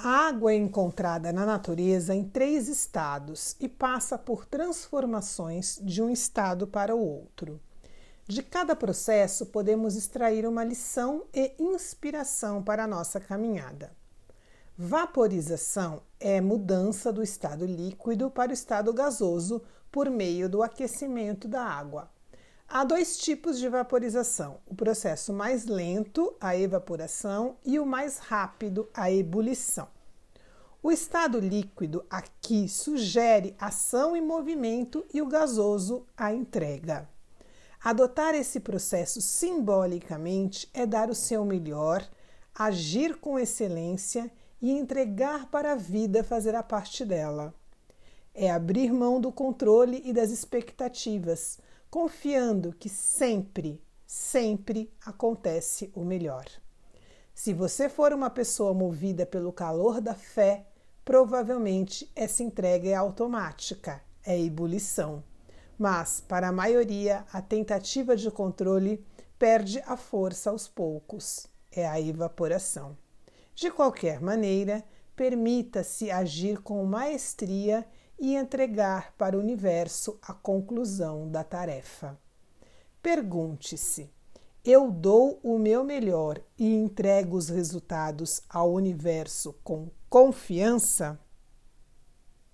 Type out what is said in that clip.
A água é encontrada na natureza em três estados e passa por transformações de um estado para o outro. De cada processo, podemos extrair uma lição e inspiração para a nossa caminhada. Vaporização é mudança do estado líquido para o estado gasoso por meio do aquecimento da água. Há dois tipos de vaporização: o processo mais lento, a evaporação, e o mais rápido, a ebulição. O estado líquido aqui sugere ação e movimento e o gasoso a entrega. Adotar esse processo simbolicamente é dar o seu melhor, agir com excelência e entregar para a vida fazer a parte dela. É abrir mão do controle e das expectativas confiando que sempre, sempre acontece o melhor. Se você for uma pessoa movida pelo calor da fé, provavelmente essa entrega é automática, é ebulição. Mas, para a maioria, a tentativa de controle perde a força aos poucos, é a evaporação. De qualquer maneira, permita-se agir com maestria e entregar para o universo a conclusão da tarefa. Pergunte-se: eu dou o meu melhor e entrego os resultados ao universo com confiança?